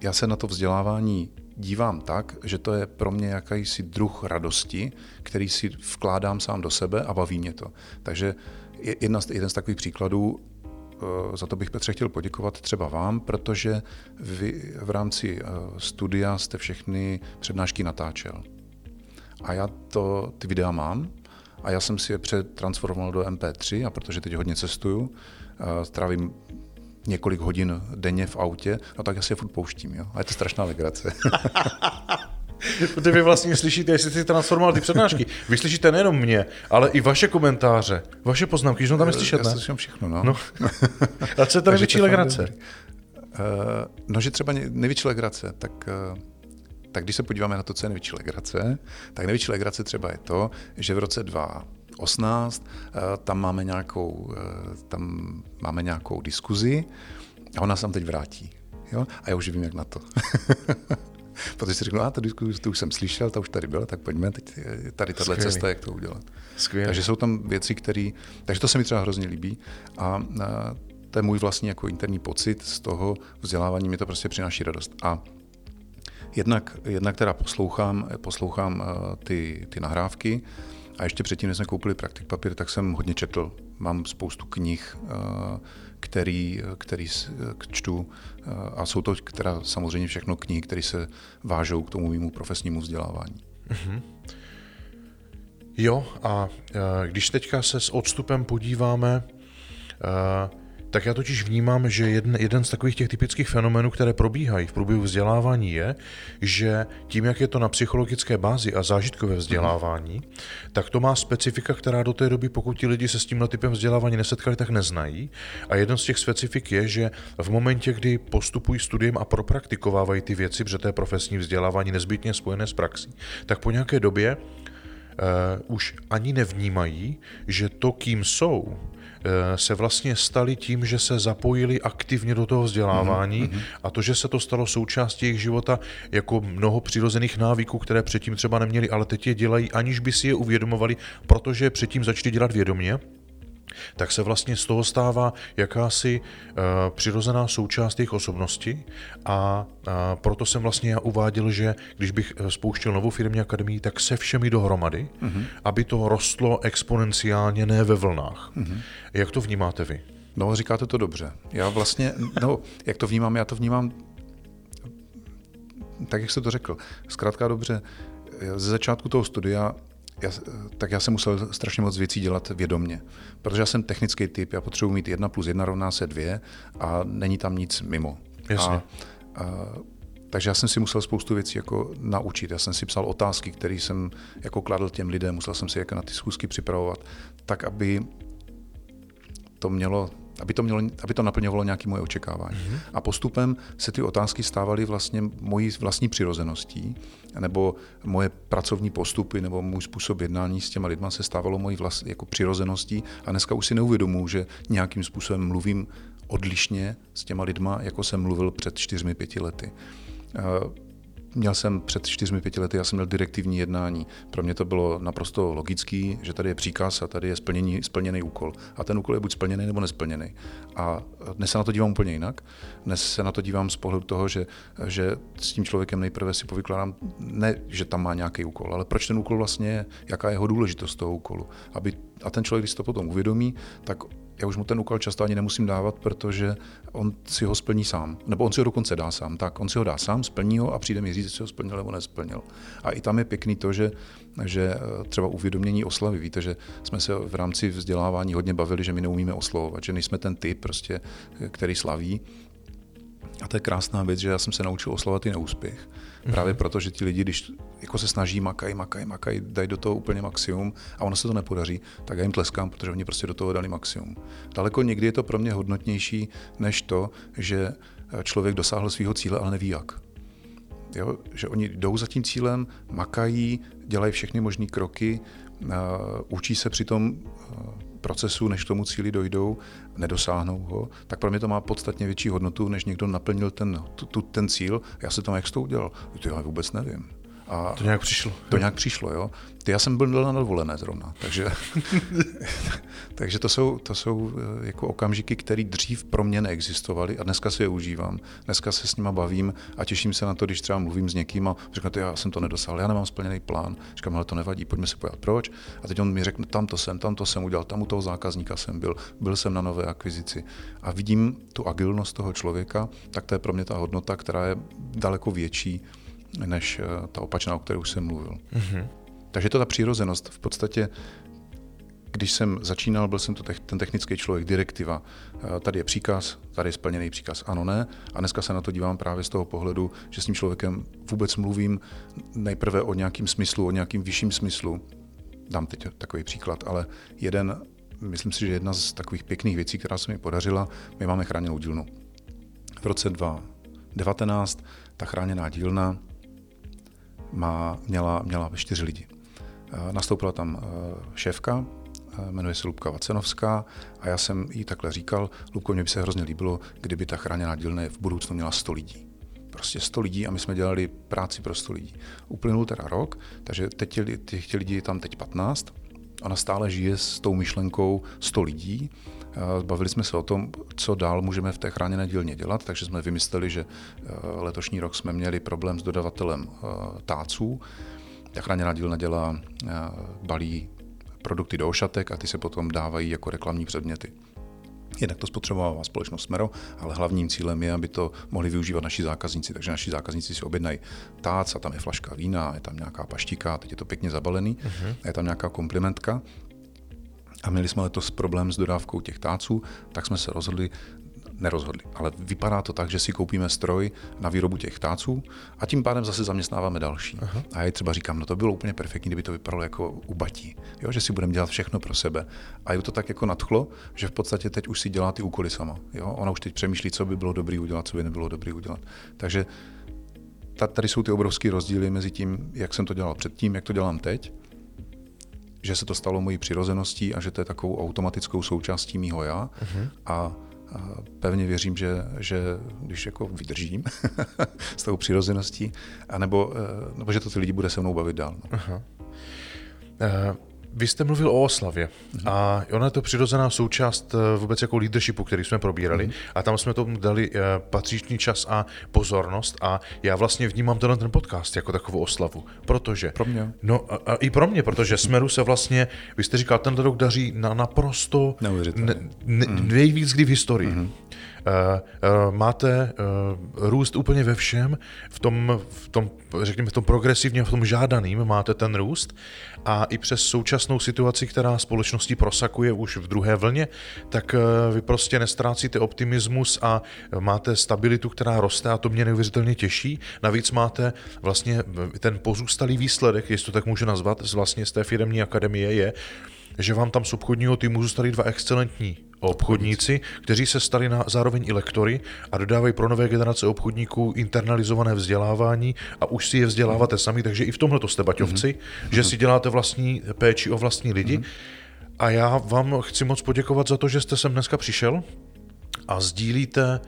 já se na to vzdělávání dívám tak, že to je pro mě jakýsi druh radosti, který si vkládám sám do sebe a baví mě to. Takže jedna jeden z takových příkladů, eh, za to bych Petře chtěl poděkovat třeba vám, protože vy v rámci eh, studia jste všechny přednášky natáčel. A já to, ty videa mám a já jsem si je přetransformoval do MP3 a protože teď hodně cestuju, strávím několik hodin denně v autě, no tak já si je furt pouštím, jo. A je to strašná legrace. Protože vy vlastně slyšíte, jestli jsi transformoval ty přednášky. Vy slyšíte nejenom mě, ale i vaše komentáře, vaše poznámky, že tam je slyšet, ne? Já slyším všechno, no. no. A co je ta největší legrace? Uh, no, že třeba největší legrace, tak uh, tak když se podíváme na to, co je největší legrace, tak největší legrace třeba je to, že v roce 2 18, eh, tam máme nějakou, eh, tam máme nějakou diskuzi a ona se tam teď vrátí. Jo? A já už vím, jak na to. Protože si řeknu, a tu diskuzi tu už jsem slyšel, ta už tady byla, tak pojďme, teď tady tahle cesta, jak to udělat. Skvělý. Takže jsou tam věci, které, takže to se mi třeba hrozně líbí a, a to je můj vlastní jako interní pocit z toho vzdělávání, mi to prostě přináší radost. A jednak, jednak teda poslouchám, poslouchám ty, ty nahrávky, A ještě předtím, než jsme koupili praktik papír, tak jsem hodně četl. Mám spoustu knih, který, který čtu a jsou to teda samozřejmě všechno knihy, které se vážou k tomu mému profesnímu vzdělávání. Mm-hmm. Jo, a když teďka se s odstupem podíváme, tak já totiž vnímám, že jeden, jeden z takových těch typických fenomenů, které probíhají v průběhu vzdělávání, je, že tím, jak je to na psychologické bázi a zážitkové vzdělávání, tak to má specifika, která do té doby, pokud ti lidi se s tímhle typem vzdělávání nesetkali, tak neznají. A jeden z těch specifik je, že v momentě, kdy postupují studiem a propraktikovávají ty věci, protože to je profesní vzdělávání nezbytně spojené s praxí, tak po nějaké době uh, už ani nevnímají, že to, kým jsou, se vlastně stali tím, že se zapojili aktivně do toho vzdělávání mm-hmm. a to, že se to stalo součástí jejich života jako mnoho přirozených návyků, které předtím třeba neměli, ale teď je dělají, aniž by si je uvědomovali, protože předtím začali dělat vědomě, tak se vlastně z toho stává jakási uh, přirozená součást jejich osobnosti a uh, proto jsem vlastně já uváděl, že když bych eh, spouštěl novou firmní akademii, tak se všemi dohromady, mm-hmm. aby to rostlo exponenciálně, ne ve vlnách. Mm-hmm. Jak to vnímáte vy? No, říkáte to dobře. Já vlastně, no, jak to vnímám, já to vnímám tak, jak jste to řekl. Zkrátka dobře, ze začátku toho studia já, tak já jsem musel strašně moc věcí dělat vědomně, protože já jsem technický typ, já potřebuji mít jedna plus jedna rovná se dvě a není tam nic mimo. Jasně. A, a, takže já jsem si musel spoustu věcí jako naučit. Já jsem si psal otázky, které jsem jako kladl těm lidem, musel jsem si jako na ty schůzky připravovat, tak aby to mělo aby to, mělo, aby to naplňovalo nějaké moje očekávání. Mm-hmm. A postupem se ty otázky stávaly vlastně mojí vlastní přirozeností, nebo moje pracovní postupy, nebo můj způsob jednání s těma lidma se stávalo mojí vlastní jako přirozeností a dneska už si neuvědomuji, že nějakým způsobem mluvím odlišně s těma lidma, jako jsem mluvil před čtyřmi, pěti lety Měl jsem před čtyřmi, pěti lety, já jsem měl direktivní jednání. Pro mě to bylo naprosto logický, že tady je příkaz a tady je splněný, splněný úkol. A ten úkol je buď splněný nebo nesplněný. A dnes se na to dívám úplně jinak. Dnes se na to dívám z pohledu toho, že, že s tím člověkem nejprve si povykládám, ne, že tam má nějaký úkol, ale proč ten úkol vlastně je, jaká je jeho důležitost toho úkolu. Aby, a ten člověk, když si to potom uvědomí, tak já už mu ten úkol často ani nemusím dávat, protože on si ho splní sám. Nebo on si ho dokonce dá sám. Tak, on si ho dá sám, splní ho a přijde mi říct, jestli ho splnil nebo nesplnil. A i tam je pěkný to, že, že eh, třeba uvědomění oslavy. Víte, že jsme se v rámci vzdělávání hodně bavili, že my neumíme oslovovat, že nejsme ten typ, prostě, eh, který slaví, a to je krásná věc, že já jsem se naučil oslavovat i neúspěch. Mm-hmm. Právě proto, že ti lidi, když jako se snaží, makají, makají, makají, dají do toho úplně maximum a ono se to nepodaří, tak já jim tleskám, protože oni prostě do toho dali maximum. Daleko někdy je to pro mě hodnotnější, než to, že člověk dosáhl svého cíle, ale neví jak. Jo? Že oni jdou za tím cílem, makají, dělají všechny možné kroky, uh, učí se přitom uh, procesu, než k tomu cíli dojdou, nedosáhnou ho, tak pro mě to má podstatně větší hodnotu, než někdo naplnil ten, tu, ten cíl. Já se tam jak to udělal? To já vůbec nevím. A to nějak přišlo. To nějak přišlo, jo. Ty já jsem byl na dovolené zrovna, takže, takže to jsou, to jsou eh, jako okamžiky, které dřív pro mě neexistovaly a dneska si je užívám. Dneska se s nima bavím a těším se na to, když třeba mluvím s někým a říkám, já jsem to nedosáhl, já nemám splněný plán. Říkám, ale to nevadí, pojďme se pojat, proč. A teď on mi řekne, tam to jsem, tam to jsem udělal, tam u toho zákazníka jsem byl, byl jsem na nové akvizici. A vidím tu agilnost toho člověka, tak to je pro mě ta hodnota, která je daleko větší, než eh, ta opačná, o které už jsem mluvil. Mm-hmm. Takže to ta přirozenost. V podstatě, když jsem začínal, byl jsem to ten technický člověk, direktiva. Eh, tady je příkaz, tady je splněný příkaz, ano, ne. A dneska se na to dívám právě z toho pohledu, že s tím člověkem vůbec mluvím nejprve o nějakým smyslu, o nějakým vyšším smyslu. Dám teď takový příklad, ale jeden, myslím si, že jedna z takových pěkných věcí, která se mi podařila, my máme chráněnou dílnu. V roce 2019 ta chráněná dílna má, měla, měla čtyři lidi. Eh, nastoupila tam eh, šéfka, eh, jmenuje se Lubka Vacenovská a já jsem jí takhle říkal, Lubko, mě by se hrozně líbilo, kdyby ta chráněná dílna v budoucnu měla 100 lidí. Prostě 100 lidí a my jsme dělali práci pro 100 lidí. Uplynul teda rok, takže teď těch lidí je tam teď 15. Ona stále žije s tou myšlenkou 100 lidí. Bavili jsme se o tom, co dál můžeme v té chráněné dílně dělat, takže jsme vymysleli, že letošní rok jsme měli problém s dodavatelem táců, ta chráněná dílna dělá, eh, balí produkty do ošatek a ty se potom dávají jako reklamní předměty. Jednak to spotřebovává společnost Smero, ale hlavním cílem je, aby to mohli využívat naši zákazníci. Takže naši zákazníci si objednají tác a tam je flaška vína, je tam nějaká paštika, teď je to pěkně zabalený, uh-huh. je tam nějaká komplimentka. A měli jsme letos problém s dodávkou těch táců, tak jsme se rozhodli, nerozhodli. Ale vypadá to tak, že si koupíme stroj na výrobu těch táců a tím pádem zase zaměstnáváme další. Aha. A já třeba říkám, no to bylo úplně perfektní, kdyby to vypadalo jako u batí, jo? že si budeme dělat všechno pro sebe. A je to tak jako nadchlo, že v podstatě teď už si dělá ty úkoly sama. Jo? Ona už teď přemýšlí, co by bylo dobré udělat, co by nebylo dobré udělat. Takže tady jsou ty obrovské rozdíly mezi tím, jak jsem to dělal předtím, jak to dělám teď že se to stalo mojí přirozeností a že to je takovou automatickou součástí mýho já. Uh-huh. A pevně věřím, že, že když jako vydržím s tou přirozeností, anebo, eh, nebo že to ty lidi bude se mnou bavit dál. No. Aha. Uh, vy jste mluvil o oslavě mm-hmm. a ona je to přirozená součást eh, vůbec jako leadershipu, který jsme probírali mm-hmm. a tam jsme tomu dali patřičný čas a pozornost a já vlastně vnímám tenhle ten podcast jako takovou oslavu, protože... Pro mě. No a, a i pro mě, protože Smeru se vlastně, vy jste říkal, tenhle rok daří na naprosto ne, ne, mm. nejvíc kdy v historii. Mm-hmm. Eh, eh, máte eh, růst úplně ve všem, v tom, v tom, řekněme, v tom progresivně, v tom žádaným máte ten růst a i přes současnou situaci, která společnosti prosakuje už v druhé vlně, tak vy prostě nestrácíte optimismus a máte stabilitu, která roste a to mě neuvěřitelně těší. Navíc máte vlastně ten pozůstalý výsledek, jestli to tak můžu nazvat, z vlastně z té firmní akademie je, že vám tam z obchodního týmu zůstali dva excelentní obchodníci, kteří se stali na, zároveň i lektory a dodávají pro nové generace obchodníků internalizované vzdělávání a už si je vzděláváte sami, takže i v tomhle to jste baťovci, mm-hmm. že si děláte vlastní péči o vlastní lidi. Mm-hmm. A já vám chci moc poděkovat za to, že jste sem dneska přišel a sdílíte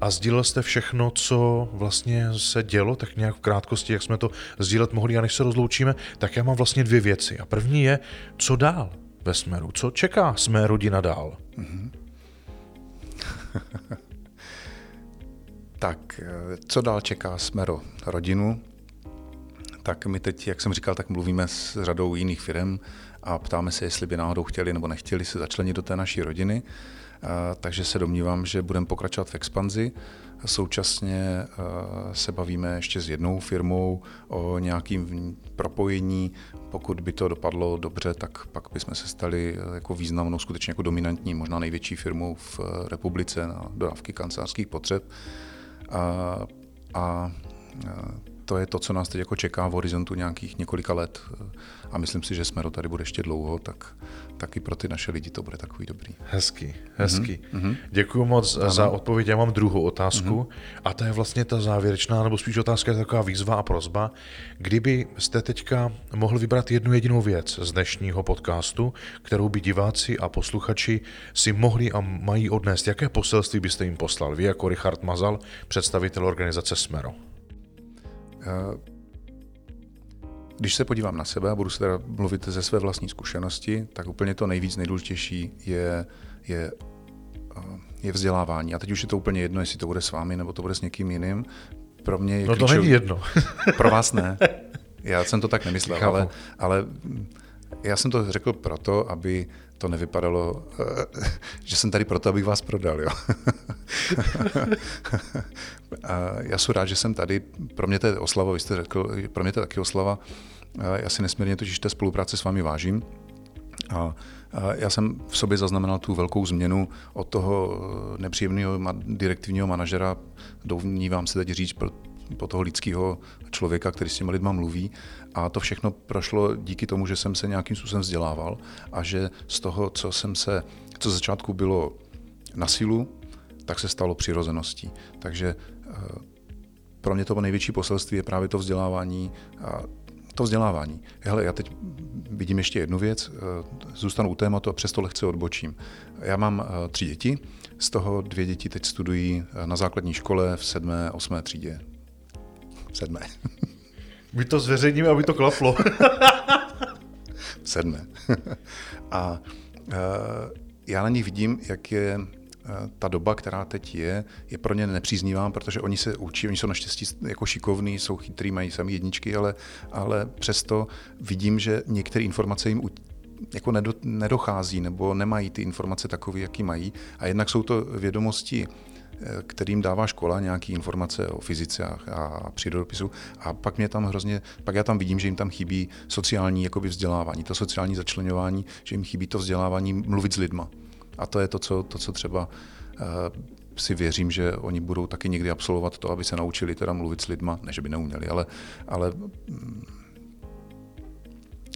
a sdílel jste všechno, co vlastně se dělo, tak nějak v krátkosti, jak jsme to sdílet mohli a než se rozloučíme, tak já mám vlastně dvě věci. A první je, co dál? Ve Smeru. Co čeká Smé rodina dál? Mm-hmm. tak, co dál čeká Smero rodinu? Tak my teď, jak jsem říkal, tak mluvíme s řadou jiných firm a ptáme se, jestli by náhodou chtěli nebo nechtěli se začlenit do té naší rodiny. Takže se domnívám, že budeme pokračovat v expanzi. Současně eh, se bavíme ještě s jednou firmou o nějakým propojení. Pokud by to dopadlo dobře, tak pak bychom se stali eh, jako významnou, skutečně jako dominantní, možná největší firmou v eh, republice na dodávky kancelářských potřeb. A, a to je to, co nás teď jako čeká v horizontu nějakých několika let. A myslím si, že jsme tady bude ještě dlouho, tak, tak i pro ty naše lidi to bude takový dobrý. Hezký, hezký. Mm-hmm. Děkuji moc ano. za odpověď. Já mám druhou otázku mm-hmm. a to je vlastně ta závěrečná, nebo spíš otázka je taková výzva a prozba. Kdyby jste teďka mohl vybrat jednu jedinou věc z dnešního podcastu, kterou by diváci a posluchači si mohli a mají odnést, jaké poselství byste jim poslal? Vy jako Richard Mazal, představitel organizace Smero. Eh, když se podívám na sebe a budu se teda mluvit ze své vlastní zkušenosti, tak úplně to nejvíc nejdůležitější je, je, eh, je vzdělávání. A teď už je to úplně jedno, jestli to bude s vámi nebo to bude s někým jiným. Pro mě je No to není jedno. Pro vás ne. Já jsem to tak nemyslel, ale, ale já jsem to řekl proto, aby to nevypadalo, eh, že jsem tady proto, abych vás prodal. Jo. a já jsem rád, že jsem tady. Pro mě to je oslava, vy jste řekl, pro mě to je taky oslava. Já si nesmírně totiž té spolupráce s vámi vážím. A já jsem v sobě zaznamenal tu velkou změnu od toho nepříjemného direktivního manažera, domnívám se teď říct, po toho lidského člověka, který s těmi lidma mluví. A to všechno prošlo díky tomu, že jsem se nějakým způsobem vzdělával a že z toho, co jsem se, co začátku bylo na sílu, tak se stalo přirozeností. Takže eh, pro mě to největší poselství je právě to vzdělávání a to vzdělávání. Hele, já teď vidím ještě jednu věc, eh, zůstanu u tématu a přesto lehce odbočím. Já mám eh, tři děti, z toho dvě děti teď studují na základní škole v sedmé, osmé třídě sedmé. My to zveřejníme, aby to klaplo. sedmé. A já na nich vidím, jak je ta doba, která teď je, je pro ně nepříznivá, protože oni se učí, oni jsou naštěstí jako šikovní, jsou chytrý, mají sami jedničky, ale, ale přesto vidím, že některé informace jim jako nedo, nedochází nebo nemají ty informace takové, jaký mají. A jednak jsou to vědomosti, eh, kterým dává škola nějaké informace o fyzice a přírodopisu a pak mě tam hrozně, pak já tam vidím, že jim tam chybí sociální jakoby vzdělávání, to sociální začlenování, že jim chybí to vzdělávání mluvit s lidma. A to je to, co, to, co třeba uh, si věřím, že oni budou taky někdy absolvovat to, aby se naučili teda mluvit s lidma, ne, že by neuměli, ale, ale mm,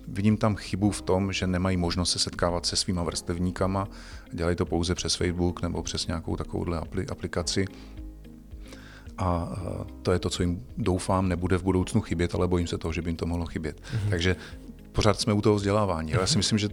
vidím tam chybu v tom, že nemají možnost se setkávat se svýma vrstevníkama, dělají to pouze přes Facebook nebo přes nějakou takovouhle aplikaci. A to je to, co jim doufám nebude v budoucnu chybět, ale bojím se toho, že by jim to mohlo chybět. Mm-hmm. Takže pořád jsme u toho vzdělávání. Já si myslím, že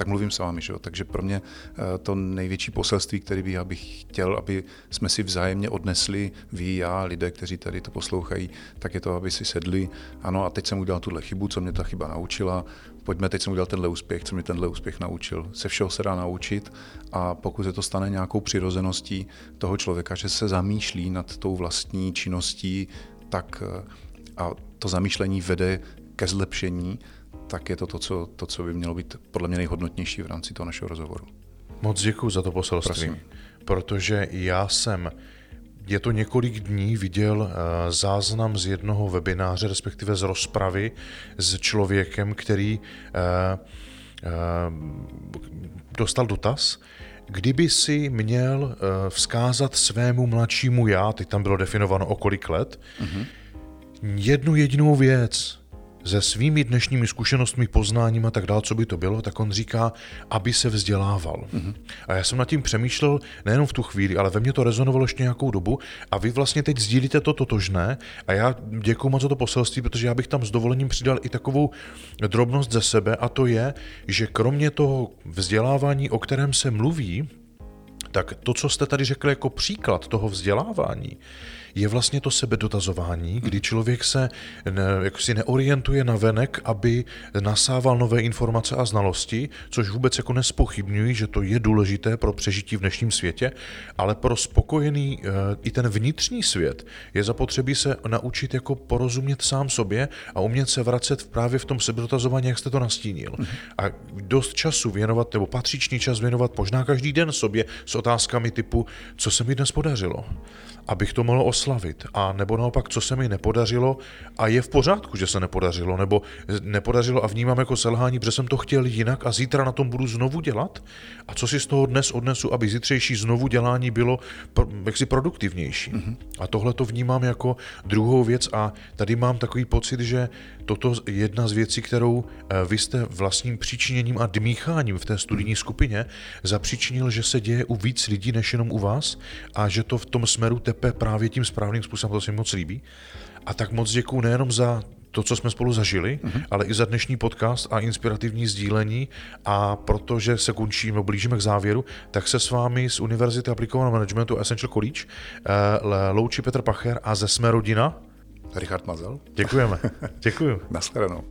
tak mluvím s vámi. Že jo? Takže pro mě eh, to největší poselství, který bych, bych chtěl, aby jsme si vzájemně odnesli, vy, já, lidé, kteří tady to poslouchají, tak je to, aby si sedli, ano, a teď jsem udělal tuhle chybu, co mě ta chyba naučila, pojďme, teď jsem udělal tenhle úspěch, co mě tenhle úspěch naučil. Se všeho se dá naučit a pokud se to stane nějakou přirozeností toho člověka, že se zamýšlí nad tou vlastní činností, tak eh, a to zamýšlení vede ke zlepšení, tak je to to co, to, co by mělo být podle mě nejhodnotnější v rámci toho našeho rozhovoru. Moc děkuji za to poselství, Prosím. protože já jsem je to několik dní viděl uh, záznam z jednoho webináře, respektive z rozpravy s člověkem, který uh, uh, dostal dotaz, kdyby si měl vzkázat svému mladšímu já, teď tam bylo definováno o kolik let, uh-huh. jednu jedinou věc, se svými dnešními zkušenostmi, poznáním a tak dál, co by to bylo, tak on říká, aby se vzdělával. Mm-hmm. A já jsem nad tím přemýšlel nejenom v tu chvíli, ale ve mně to rezonovalo ještě nějakou dobu a vy vlastně teď sdílíte to totožné a já děkuji moc za to poselství, protože já bych tam s dovolením přidal i takovou drobnost ze sebe a to je, že kromě toho vzdělávání, o kterém se mluví, tak to, co jste tady řekli jako příklad toho vzdělávání, je vlastně to sebedotazování, kdy člověk se ne, jako si neorientuje na venek, aby nasával nové informace a znalosti, což vůbec jako nespochybňují, že to je důležité pro přežití v dnešním světě, ale pro spokojený eh, i ten vnitřní svět je zapotřebí se naučit jako porozumět sám sobě a umět se vracet právě v tom sebedotazování, jak jste to nastínil. A dost času věnovat, nebo patřičný čas věnovat možná každý den sobě s otázkami typu, co se mi dnes podařilo abych to mohl oslavit. A nebo naopak, co se mi nepodařilo a je v pořádku, že se nepodařilo, nebo nepodařilo a vnímám jako selhání, protože jsem to chtěl jinak a zítra na tom budu znovu dělat. A co si z toho dnes odnesu, aby zítřejší znovu dělání bylo jaksi produktivnější. Mm-hmm. A tohle to vnímám jako druhou věc a tady mám takový pocit, že toto je jedna z věcí, kterou eh, vy jste vlastním příčiněním a dmícháním v té studijní skupině zapříčinil, že se děje u víc lidí než jenom u vás a že to v tom smeru tepe právě tím správným způsobem, to se mi moc líbí. A tak moc děkuji nejenom za to, co jsme spolu zažili, mm-hmm. ale i za dnešní podcast a inspirativní sdílení. A protože se končíme, blížíme k závěru, tak se s vámi z Univerzity aplikovaného managementu Essential College uh, loučí Petr Pacher a ze Jsme rodina Richard Mazel. Děkujeme. Děkuji. Naschledanou.